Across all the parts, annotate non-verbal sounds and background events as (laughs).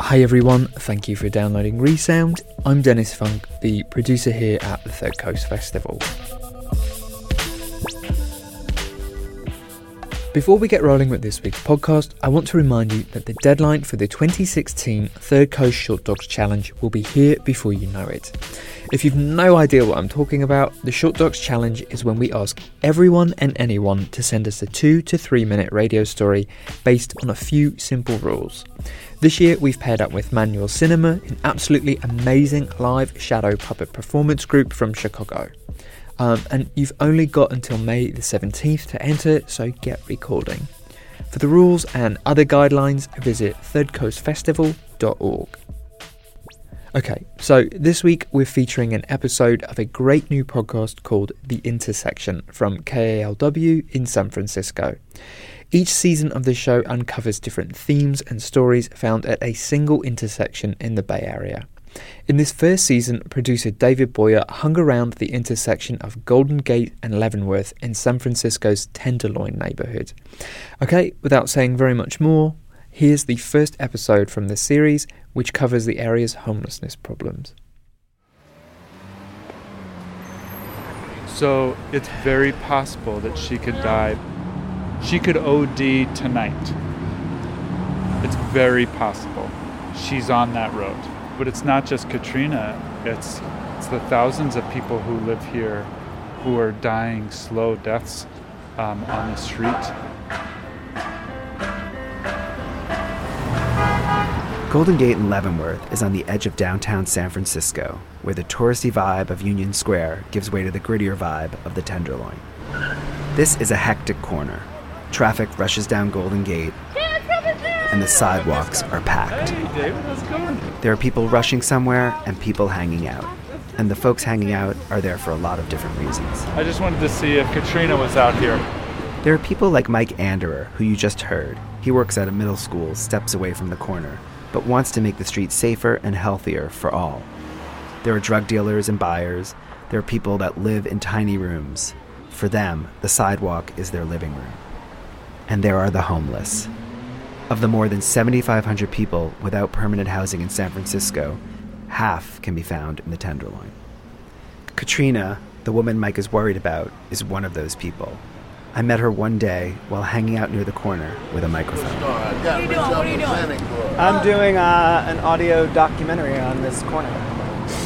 Hi everyone, thank you for downloading Resound. I'm Dennis Funk, the producer here at the Third Coast Festival. Before we get rolling with this week's podcast, I want to remind you that the deadline for the 2016 Third Coast Short Docs Challenge will be here before you know it. If you've no idea what I'm talking about, the Short Docs Challenge is when we ask everyone and anyone to send us a two to three minute radio story based on a few simple rules. This year, we've paired up with Manual Cinema, an absolutely amazing live shadow puppet performance group from Chicago. Um, and you've only got until May the 17th to enter, so get recording. For the rules and other guidelines, visit thirdcoastfestival.org. Okay, so this week we're featuring an episode of a great new podcast called The Intersection from KALW in San Francisco. Each season of the show uncovers different themes and stories found at a single intersection in the Bay Area. In this first season, producer David Boyer hung around the intersection of Golden Gate and Leavenworth in San Francisco's Tenderloin neighborhood. Okay, without saying very much more, here's the first episode from the series, which covers the area's homelessness problems. So it's very possible that she could die. She could OD tonight. It's very possible. She's on that road. But it's not just Katrina, it's, it's the thousands of people who live here who are dying slow deaths um, on the street. Golden Gate in Leavenworth is on the edge of downtown San Francisco, where the touristy vibe of Union Square gives way to the grittier vibe of the Tenderloin. This is a hectic corner. Traffic rushes down Golden Gate, and the sidewalks are packed. Hey, David, how's it going? There are people rushing somewhere and people hanging out. And the folks hanging out are there for a lot of different reasons. I just wanted to see if Katrina was out here. There are people like Mike Anderer, who you just heard. He works at a middle school steps away from the corner, but wants to make the street safer and healthier for all. There are drug dealers and buyers. There are people that live in tiny rooms. For them, the sidewalk is their living room. And there are the homeless. Of the more than 7,500 people without permanent housing in San Francisco, half can be found in the Tenderloin. Katrina, the woman Mike is worried about, is one of those people. I met her one day while hanging out near the corner with a microphone. What are you doing? What are you doing? I'm doing uh, an audio documentary on this corner.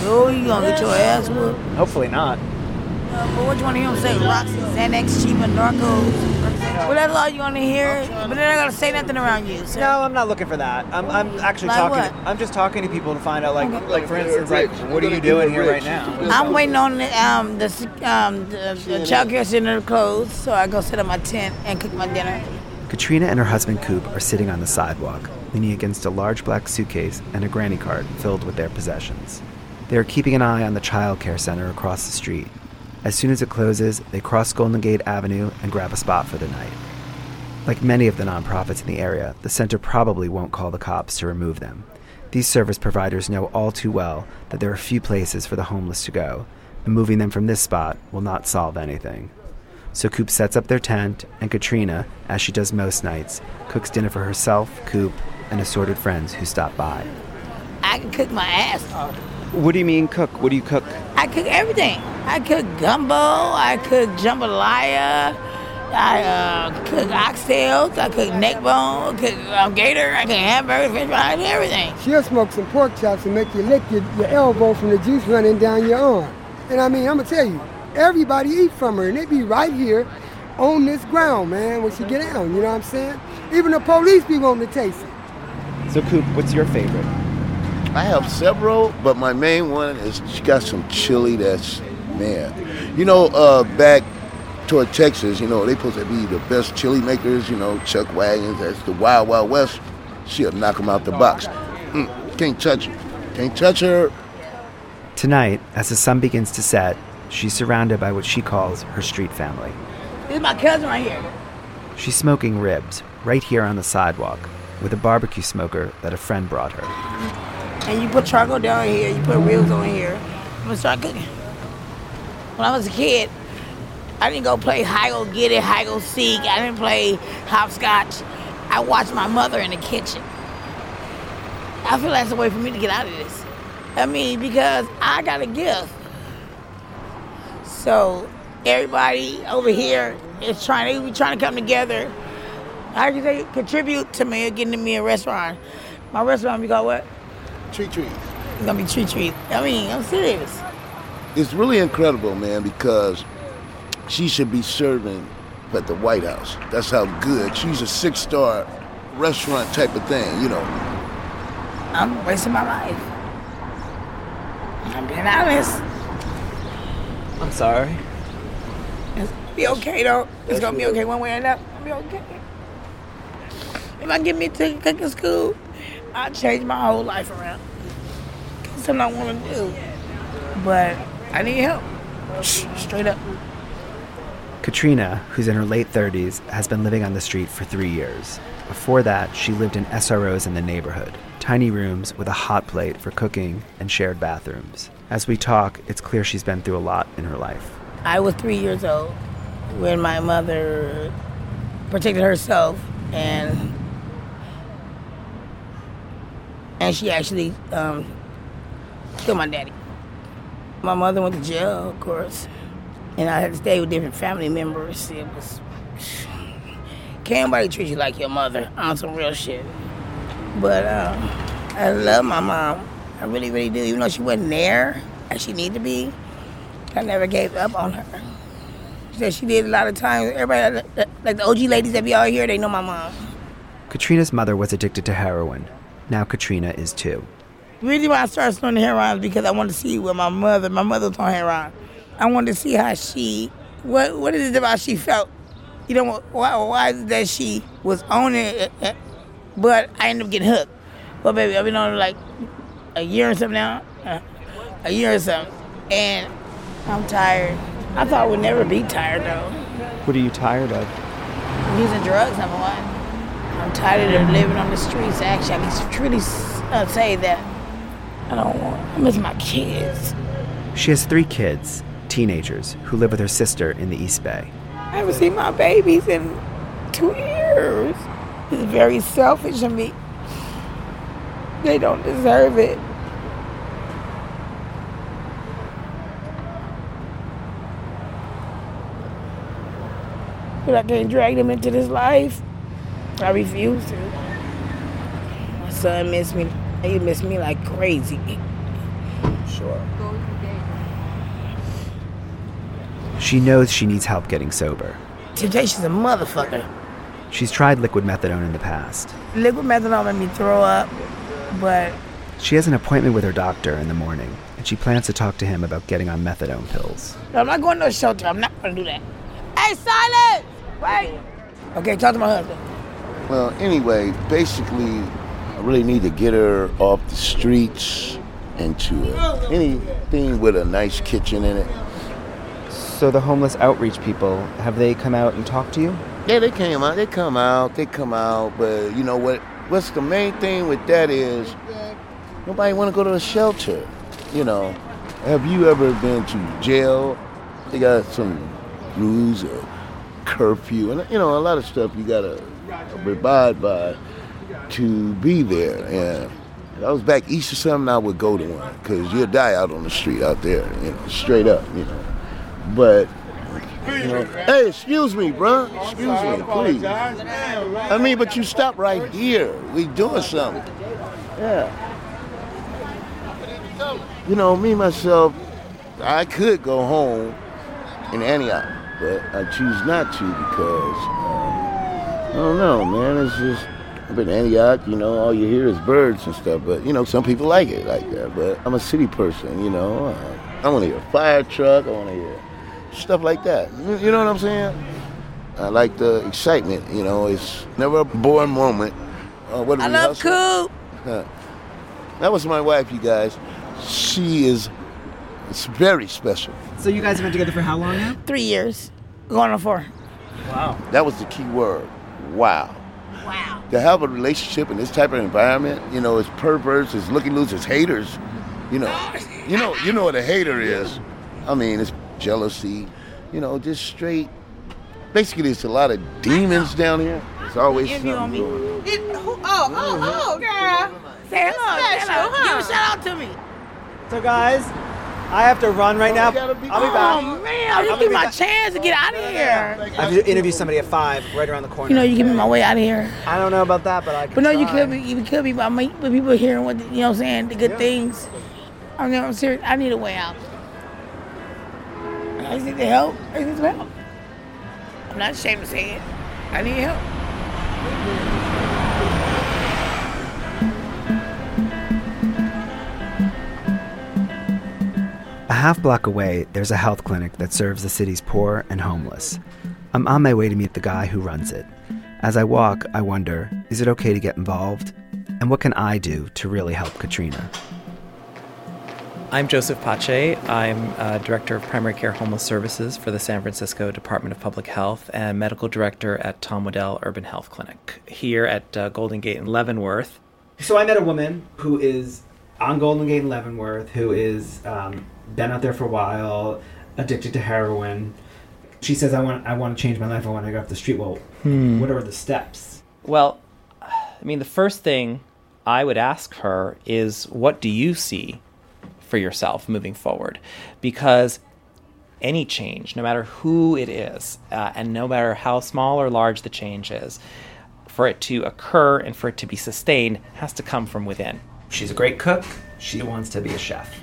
No, you gonna get your ass whooped. Hopefully not. Uh, but what you wanna hear him say? Rocks, Xanax, cheap, and Narcos. Well, that's all you wanna hear. But they're not gonna say nothing around you. So. No, I'm not looking for that. I'm, I'm actually Like talking. what? I'm just talking to people to find out, like, like for instance, like, what are you doing here right now? I'm waiting on the um the um the, the child care center to close, so I go set up my tent and cook my dinner. Katrina and her husband Coop are sitting on the sidewalk, leaning against a large black suitcase and a granny cart filled with their possessions. They are keeping an eye on the child care center across the street. As soon as it closes, they cross Golden Gate Avenue and grab a spot for the night. Like many of the nonprofits in the area, the center probably won't call the cops to remove them. These service providers know all too well that there are few places for the homeless to go, and moving them from this spot will not solve anything. So Coop sets up their tent, and Katrina, as she does most nights, cooks dinner for herself, Coop, and assorted friends who stop by. I can cook my ass off. What do you mean cook? What do you cook? I cook everything. I cook gumbo. I cook jambalaya. I uh, cook oxtails, I cook neck bone, cook um, gator, I cook hamburgers, fish fries, everything. She'll smoke some pork chops and make you lick your, your elbow from the juice running down your arm. And I mean, I'm gonna tell you, everybody eat from her, and they be right here on this ground, man, when she get down, you know what I'm saying? Even the police be wanting to taste it. So, Coop, what's your favorite? I have several, but my main one is she got some chili that's, man. You know, uh, back toward Texas, you know, they supposed to be the best chili makers, you know, Chuck Wagons, that's the Wild Wild West. She'll knock them out the box. Mm, can't touch her. Can't touch her. Tonight, as the sun begins to set, she's surrounded by what she calls her street family. This is my cousin right here. She's smoking ribs right here on the sidewalk with a barbecue smoker that a friend brought her. And you put charcoal down here, you put wheels on here. I'm gonna start cooking. When I was a kid, I didn't go play high go get it, high go seek. I didn't play hopscotch. I watched my mother in the kitchen. I feel that's a way for me to get out of this. I mean, because I got a gift. So everybody over here is trying to trying to come together. How can they contribute to me getting me a restaurant? My restaurant we got what? Treat treat. It's gonna be tree treat. I mean, I'm serious. It's really incredible, man, because she should be serving at the White House. That's how good. She's a six star restaurant type of thing, you know. I'm wasting my life. I'm being honest. I'm sorry. It's gonna be okay though. It's gonna be okay one way or another. It'll be okay. If I get me to cooking school, I'll change my whole life around. It's something I want to do. But I need help. Straight up. Katrina, who's in her late 30s, has been living on the street for three years. Before that, she lived in SROs in the neighborhood, tiny rooms with a hot plate for cooking and shared bathrooms. As we talk, it's clear she's been through a lot in her life. I was three years old when my mother protected herself and and she actually um, killed my daddy. My mother went to jail, of course, and I had to stay with different family members. It was can't nobody treat you like your mother on some real shit. But um, I love my mom. I really, really do. Even though she wasn't there as she needed to be, I never gave up on her. She said she did a lot of times. Everybody, like the OG ladies that be out here, they know my mom. Katrina's mother was addicted to heroin. Now Katrina is too. Really, why I started snorting heroin is because I wanted to see what my mother, my mother was on heroin. I wanted to see how she, what, what is it about she felt? You know, why, why is it that she was on it, uh, uh, but I ended up getting hooked. Well, baby, I've been on it like a year or something now, uh, a year or something, and I'm tired. I thought I would never be tired though. What are you tired of? Using drugs, number one. I'm tired of living on the streets. Actually, I can truly uh, say that I don't want. I miss my kids. She has three kids, teenagers, who live with her sister in the East Bay. I haven't seen my babies in two years. It's very selfish of me. They don't deserve it. But I can't drag them into this life. I refuse to. My son missed me. He missed me like crazy. Sure. She knows she needs help getting sober. Temptation's a motherfucker. She's tried liquid methadone in the past. Liquid methadone made me throw up, but She has an appointment with her doctor in the morning, and she plans to talk to him about getting on methadone pills. No, I'm not going to a shelter. I'm not going to do that. Hey, silence! Wait. Okay, talk to my husband. Well, anyway, basically, I really need to get her off the streets into a, uh, anything with a nice kitchen in it. So the homeless outreach people, have they come out and talked to you? Yeah, they came out. They come out. They come out. But you know what? What's the main thing with that is nobody want to go to a shelter. You know, have you ever been to jail? They got some rules or curfew, and you know a lot of stuff you gotta abide by to be there. And if I was back east or something, I would go to one because you'll die out on the street out there, you know, straight up, you know. But You know, hey, excuse me, bro. Excuse me, please. I mean, but you stop right here. We doing something. Yeah. You know, me myself, I could go home in Antioch, but I choose not to because uh, I don't know, man. It's just up in Antioch, you know, all you hear is birds and stuff. But you know, some people like it like that. But I'm a city person, you know. Uh, I want to hear a fire truck. I want to hear stuff like that. You know what I'm saying? I like the excitement. You know, it's never a boring moment. Uh, what do I love hustle? Coop. That was my wife, you guys. She is it's very special. So you guys have been together for how long now? Three years. Going on four. Wow. That was the key word. Wow. Wow. To have a relationship in this type of environment, you know, it's perverts, it's looking loose, it's haters. You know, oh, you know, you know what a hater (laughs) is. I mean, it's jealousy. You know, just straight. Basically, there's a lot of demons down here. It's always Envy on something me. going on. It, who, oh, oh, mm-hmm. oh, girl. Say hello. Special, huh? Give a shout out to me. So guys, I have to run right now. I'll be back. Oh man, I I'm just gonna give my back. chance to get out of here. I have to interview somebody at five, right around the corner. You know, you give me my way out of here. I don't know about that, but I. Can But no, you try. could be, you could be by me, but people hearing what, you know what I'm saying, the good things. I mean, I'm serious. I need a way out. I just need the help. I need some help. I'm not ashamed to say it. I need help. Half block away, there's a health clinic that serves the city's poor and homeless. I'm on my way to meet the guy who runs it. As I walk, I wonder is it okay to get involved? And what can I do to really help Katrina? I'm Joseph Pache. I'm uh, Director of Primary Care Homeless Services for the San Francisco Department of Public Health and Medical Director at Tom Waddell Urban Health Clinic here at uh, Golden Gate in Leavenworth. So I met a woman who is on Golden Gate in Leavenworth, who is um, been out there for a while, addicted to heroin. She says, "I want, I want to change my life. I want to go off the street." Well, Hmm. what are the steps? Well, I mean, the first thing I would ask her is what do you see for yourself moving forward? Because any change, no matter who it is, uh, and no matter how small or large the change is, for it to occur and for it to be sustained has to come from within. She's a great cook. She wants to be a chef.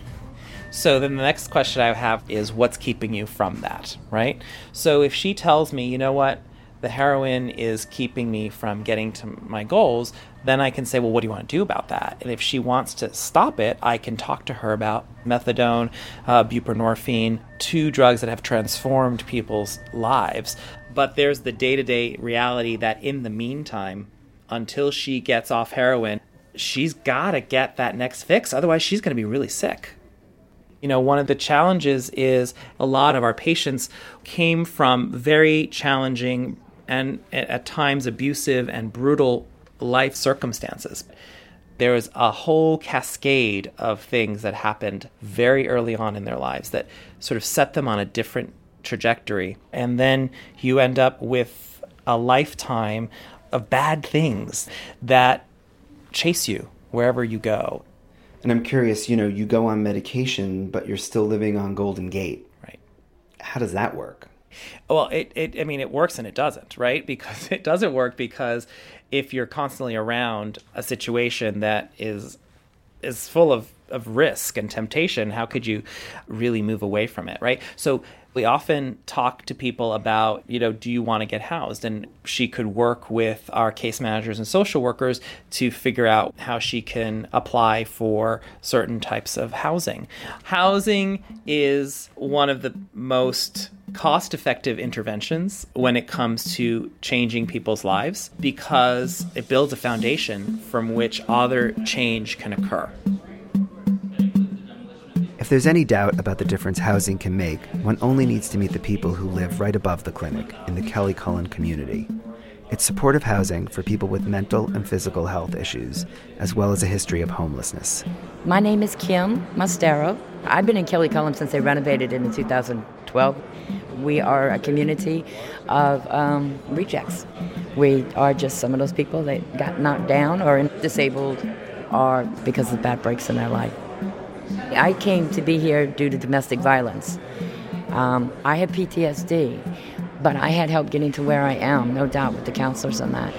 So then the next question I have is what's keeping you from that, right? So if she tells me, you know what, the heroin is keeping me from getting to my goals, then I can say, well, what do you want to do about that? And if she wants to stop it, I can talk to her about methadone, uh, buprenorphine, two drugs that have transformed people's lives. But there's the day to day reality that in the meantime, until she gets off heroin, she's got to get that next fix. Otherwise, she's going to be really sick. You know, one of the challenges is a lot of our patients came from very challenging and at times abusive and brutal life circumstances. There was a whole cascade of things that happened very early on in their lives that sort of set them on a different trajectory. And then you end up with a lifetime of bad things that chase you wherever you go. And I'm curious, you know, you go on medication, but you're still living on Golden Gate. Right. How does that work? Well, it, it I mean it works and it doesn't, right? (laughs) Because it doesn't work because if you're constantly around a situation that is is full of, of risk and temptation, how could you really move away from it, right? So we often talk to people about, you know, do you want to get housed? And she could work with our case managers and social workers to figure out how she can apply for certain types of housing. Housing is one of the most cost effective interventions when it comes to changing people's lives because it builds a foundation from which other change can occur. If there's any doubt about the difference housing can make, one only needs to meet the people who live right above the clinic in the Kelly Cullen community. It's supportive housing for people with mental and physical health issues, as well as a history of homelessness. My name is Kim Mastero. I've been in Kelly Cullen since they renovated it in 2012. We are a community of um, rejects. We are just some of those people that got knocked down or disabled or because of bad breaks in their life. I came to be here due to domestic violence. Um, I had PTSD, but I had help getting to where I am, no doubt, with the counselors on that.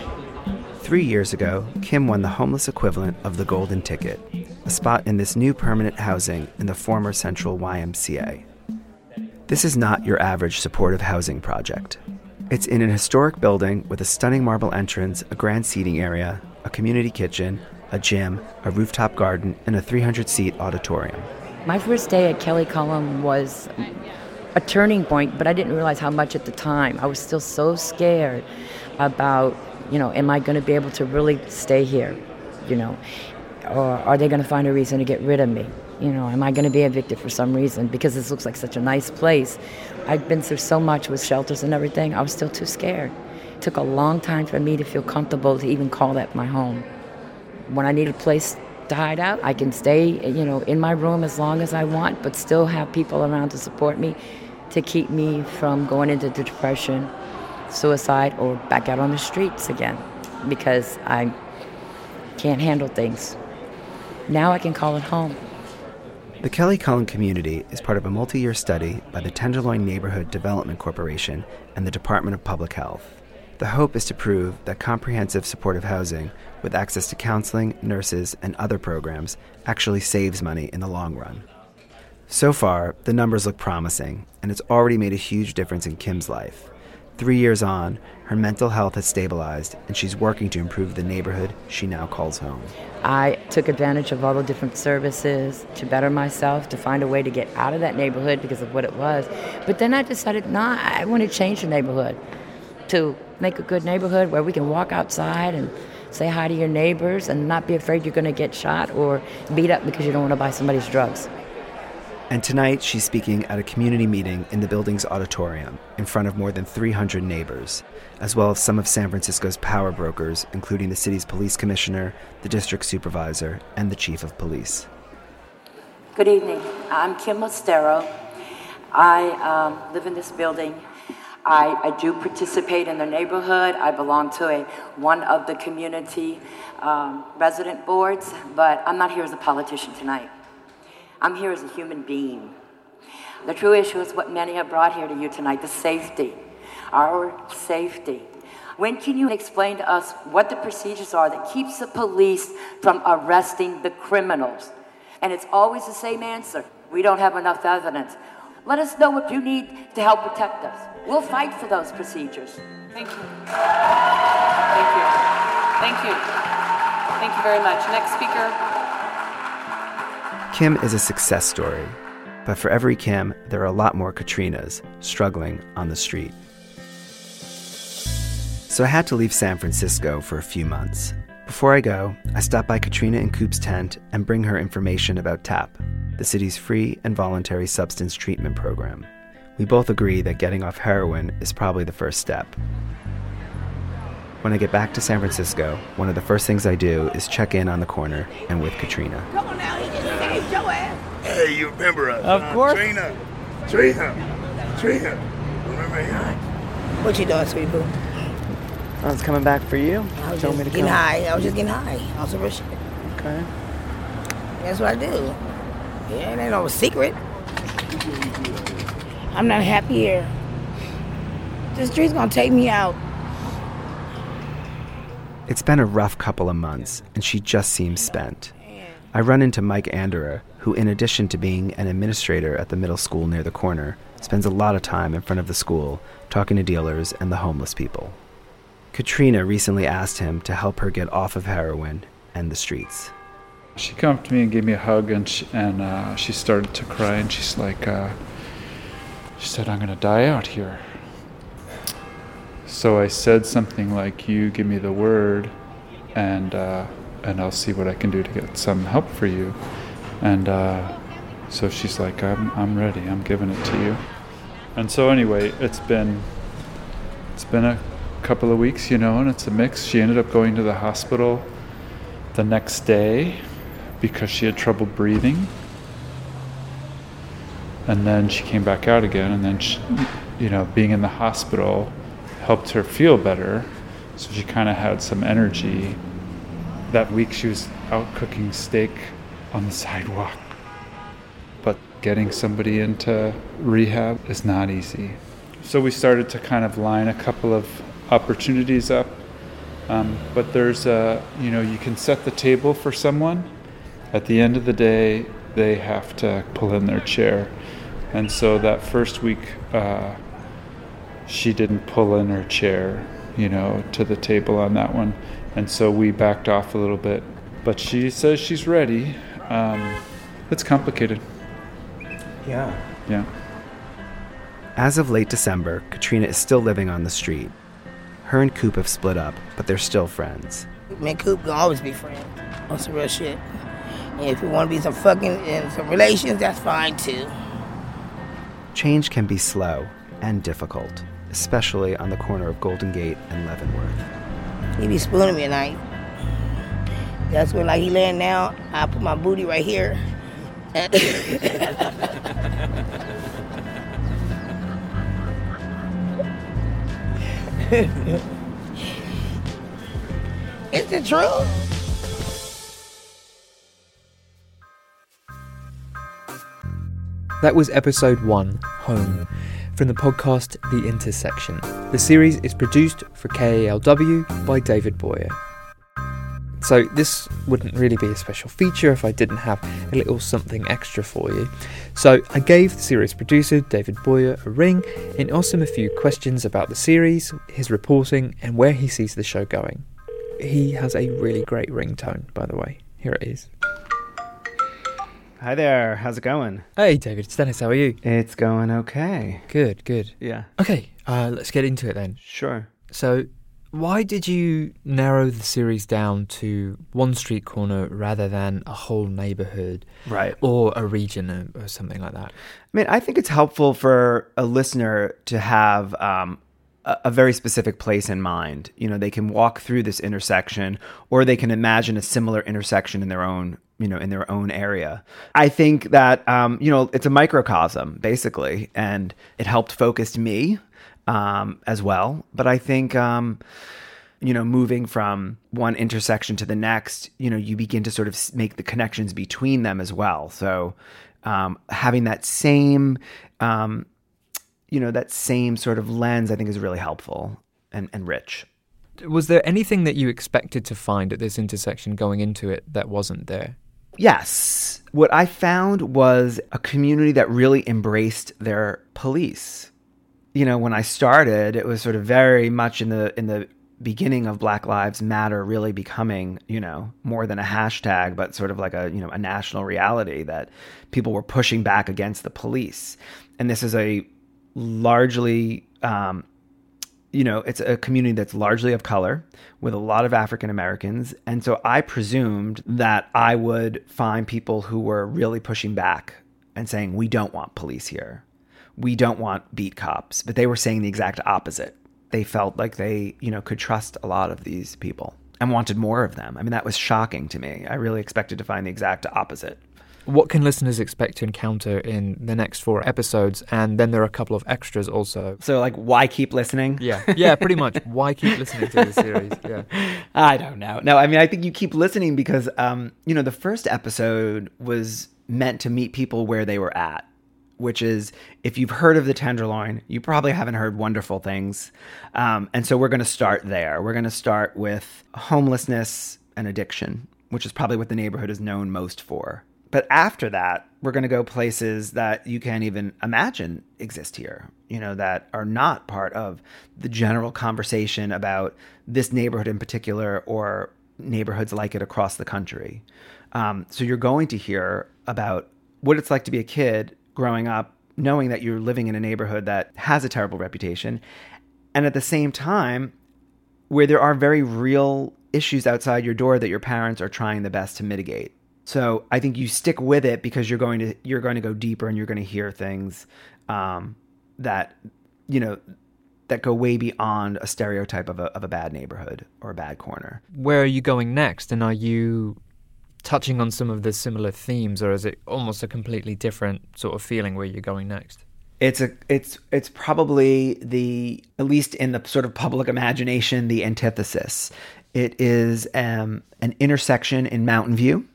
Three years ago, Kim won the homeless equivalent of the Golden Ticket, a spot in this new permanent housing in the former Central YMCA. This is not your average supportive housing project. It's in an historic building with a stunning marble entrance, a grand seating area, a community kitchen, a gym, a rooftop garden, and a 300 seat auditorium. My first day at Kelly Cullen was a turning point, but I didn't realize how much at the time. I was still so scared about, you know, am I going to be able to really stay here? You know, or are they going to find a reason to get rid of me? You know, am I going to be evicted for some reason? Because this looks like such a nice place. I've been through so much with shelters and everything, I was still too scared. It took a long time for me to feel comfortable to even call that my home. When I need a place to hide out, I can stay, you know, in my room as long as I want, but still have people around to support me to keep me from going into depression, suicide, or back out on the streets again because I can't handle things. Now I can call it home. The Kelly Cullen community is part of a multi year study by the Tenderloin Neighborhood Development Corporation and the Department of Public Health. The hope is to prove that comprehensive supportive housing with access to counseling, nurses, and other programs actually saves money in the long run. So far, the numbers look promising, and it's already made a huge difference in Kim's life. Three years on, her mental health has stabilized, and she's working to improve the neighborhood she now calls home. I took advantage of all the different services to better myself, to find a way to get out of that neighborhood because of what it was. But then I decided, nah, I want to change the neighborhood to make a good neighborhood where we can walk outside and say hi to your neighbors and not be afraid you're going to get shot or beat up because you don't want to buy somebody's drugs. And tonight, she's speaking at a community meeting in the building's auditorium in front of more than 300 neighbors, as well as some of San Francisco's power brokers, including the city's police commissioner, the district supervisor, and the chief of police. Good evening. I'm Kim Mostero. I um, live in this building. I, I, do participate in the neighborhood. I belong to a one of the community um, resident boards, but I'm not here as a politician tonight. I'm here as a human being. The true issue is what many have brought here to you tonight the safety, our safety. When can you explain to us what the procedures are that keeps the police from arresting the criminals? And it's always the same answer. We don't have enough evidence. Let us know what you need to help protect us. We'll fight for those procedures. Thank you. Thank you. Thank you. Thank you very much. Next speaker. Kim is a success story, but for every Kim, there are a lot more Katrinas struggling on the street. So I had to leave San Francisco for a few months. Before I go, I stop by Katrina and Coop's tent and bring her information about TAP, the city's free and voluntary substance treatment program. We both agree that getting off heroin is probably the first step. When I get back to San Francisco, one of the first things I do is check in on the corner and with Katrina. Come on now, he just saved your ass. Hey, you remember us? Of huh? course. Trina. Trina. Trina. Remember him? What you doing, sweet poo? Oh, I was coming back for you. I was Told just me to getting come. high. I was just getting high. I was a shit. Okay. That's what I do. Yeah, it ain't no secret. I'm not happy here. This street's gonna take me out. It's been a rough couple of months, and she just seems spent. I run into Mike Anderer, who, in addition to being an administrator at the middle school near the corner, spends a lot of time in front of the school talking to dealers and the homeless people. Katrina recently asked him to help her get off of heroin and the streets. She came to me and gave me a hug, and she, and uh, she started to cry, and she's like, uh, she said, "I'm gonna die out here." So I said something like, "You give me the word, and uh, and I'll see what I can do to get some help for you." And uh, so she's like, "I'm I'm ready. I'm giving it to you." And so anyway, it's been it's been a couple of weeks, you know, and it's a mix. She ended up going to the hospital the next day because she had trouble breathing. And then she came back out again, and then, she, you know, being in the hospital helped her feel better. So she kind of had some energy. That week she was out cooking steak on the sidewalk. But getting somebody into rehab is not easy. So we started to kind of line a couple of opportunities up. Um, but there's a, you know, you can set the table for someone. At the end of the day, they have to pull in their chair. And so that first week, uh, she didn't pull in her chair, you know, to the table on that one. And so we backed off a little bit. But she says she's ready. Um, it's complicated. Yeah. Yeah. As of late December, Katrina is still living on the street. Her and Coop have split up, but they're still friends. Me and Coop gonna always be friends on some real shit. And if we want to be some fucking in some relations, that's fine too. Change can be slow and difficult, especially on the corner of Golden Gate and Leavenworth. He be spooning me at night. That's when, like, he laying down, I put my booty right here. (laughs) (laughs) it's the truth. That was episode one, Home, from the podcast The Intersection. The series is produced for KALW by David Boyer. So, this wouldn't really be a special feature if I didn't have a little something extra for you. So, I gave the series producer, David Boyer, a ring and asked him a few questions about the series, his reporting, and where he sees the show going. He has a really great ringtone, by the way. Here it is. Hi there. How's it going? Hey, David. It's Dennis. How are you? It's going okay. Good, good. Yeah. Okay, uh, let's get into it then. Sure. So, why did you narrow the series down to one street corner rather than a whole neighborhood, Right. or a region, or, or something like that? I mean, I think it's helpful for a listener to have um, a, a very specific place in mind. You know, they can walk through this intersection, or they can imagine a similar intersection in their own, you know, in their own area. I think that um, you know it's a microcosm basically, and it helped focus me um, as well. But I think. Um, you know, moving from one intersection to the next, you know, you begin to sort of make the connections between them as well. So, um, having that same, um, you know, that same sort of lens, I think is really helpful and, and rich. Was there anything that you expected to find at this intersection going into it that wasn't there? Yes. What I found was a community that really embraced their police. You know, when I started, it was sort of very much in the in the beginning of Black Lives Matter really becoming, you know, more than a hashtag, but sort of like a, you know, a national reality that people were pushing back against the police. And this is a largely um, you know, it's a community that's largely of color with a lot of African Americans. And so I presumed that I would find people who were really pushing back and saying, we don't want police here. We don't want beat cops. But they were saying the exact opposite. They felt like they, you know, could trust a lot of these people and wanted more of them. I mean, that was shocking to me. I really expected to find the exact opposite. What can listeners expect to encounter in the next four episodes? And then there are a couple of extras also. So, like, why keep listening? Yeah, yeah, pretty much. Why keep listening to the series? (laughs) Yeah. I don't know. No, I mean, I think you keep listening because, um, you know, the first episode was meant to meet people where they were at, which is if you've heard of the Tenderloin, you probably haven't heard wonderful things. Um, and so we're going to start there. We're going to start with homelessness and addiction, which is probably what the neighborhood is known most for. But after that, we're going to go places that you can't even imagine exist here, you know, that are not part of the general conversation about this neighborhood in particular or neighborhoods like it across the country. Um, so you're going to hear about what it's like to be a kid growing up, knowing that you're living in a neighborhood that has a terrible reputation. And at the same time, where there are very real issues outside your door that your parents are trying the best to mitigate. So I think you stick with it because you're going to you're going to go deeper and you're going to hear things um, that you know that go way beyond a stereotype of a of a bad neighborhood or a bad corner. Where are you going next? And are you touching on some of the similar themes, or is it almost a completely different sort of feeling where you're going next? It's a it's it's probably the at least in the sort of public imagination the antithesis. It is um, an intersection in Mountain View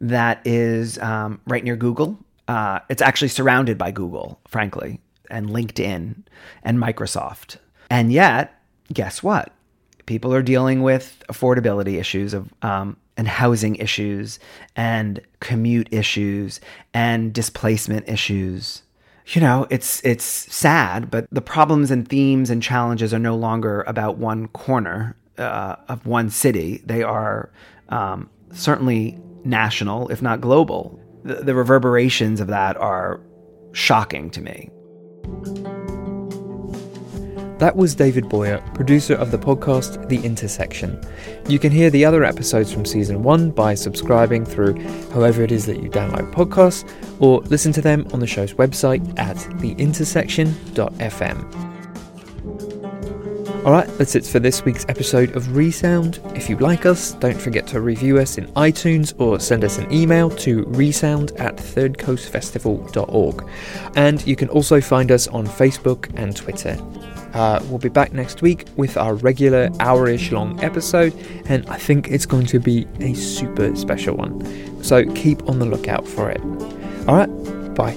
that is um, right near Google. Uh, it's actually surrounded by Google, frankly, and LinkedIn and Microsoft. And yet, guess what? People are dealing with affordability issues of um, and housing issues and commute issues and displacement issues. You know, it's it's sad, but the problems and themes and challenges are no longer about one corner uh, of one city. They are um, certainly national, if not global. The, the reverberations of that are shocking to me. That was David Boyer, producer of the podcast The Intersection. You can hear the other episodes from season one by subscribing through however it is that you download podcasts, or listen to them on the show's website at theintersection.fm. Alright, that's it for this week's episode of Resound. If you like us, don't forget to review us in iTunes or send us an email to resound at thirdcoastfestival.org. And you can also find us on Facebook and Twitter. Uh, we'll be back next week with our regular hour-ish long episode, and I think it's going to be a super special one. So keep on the lookout for it. Alright, bye.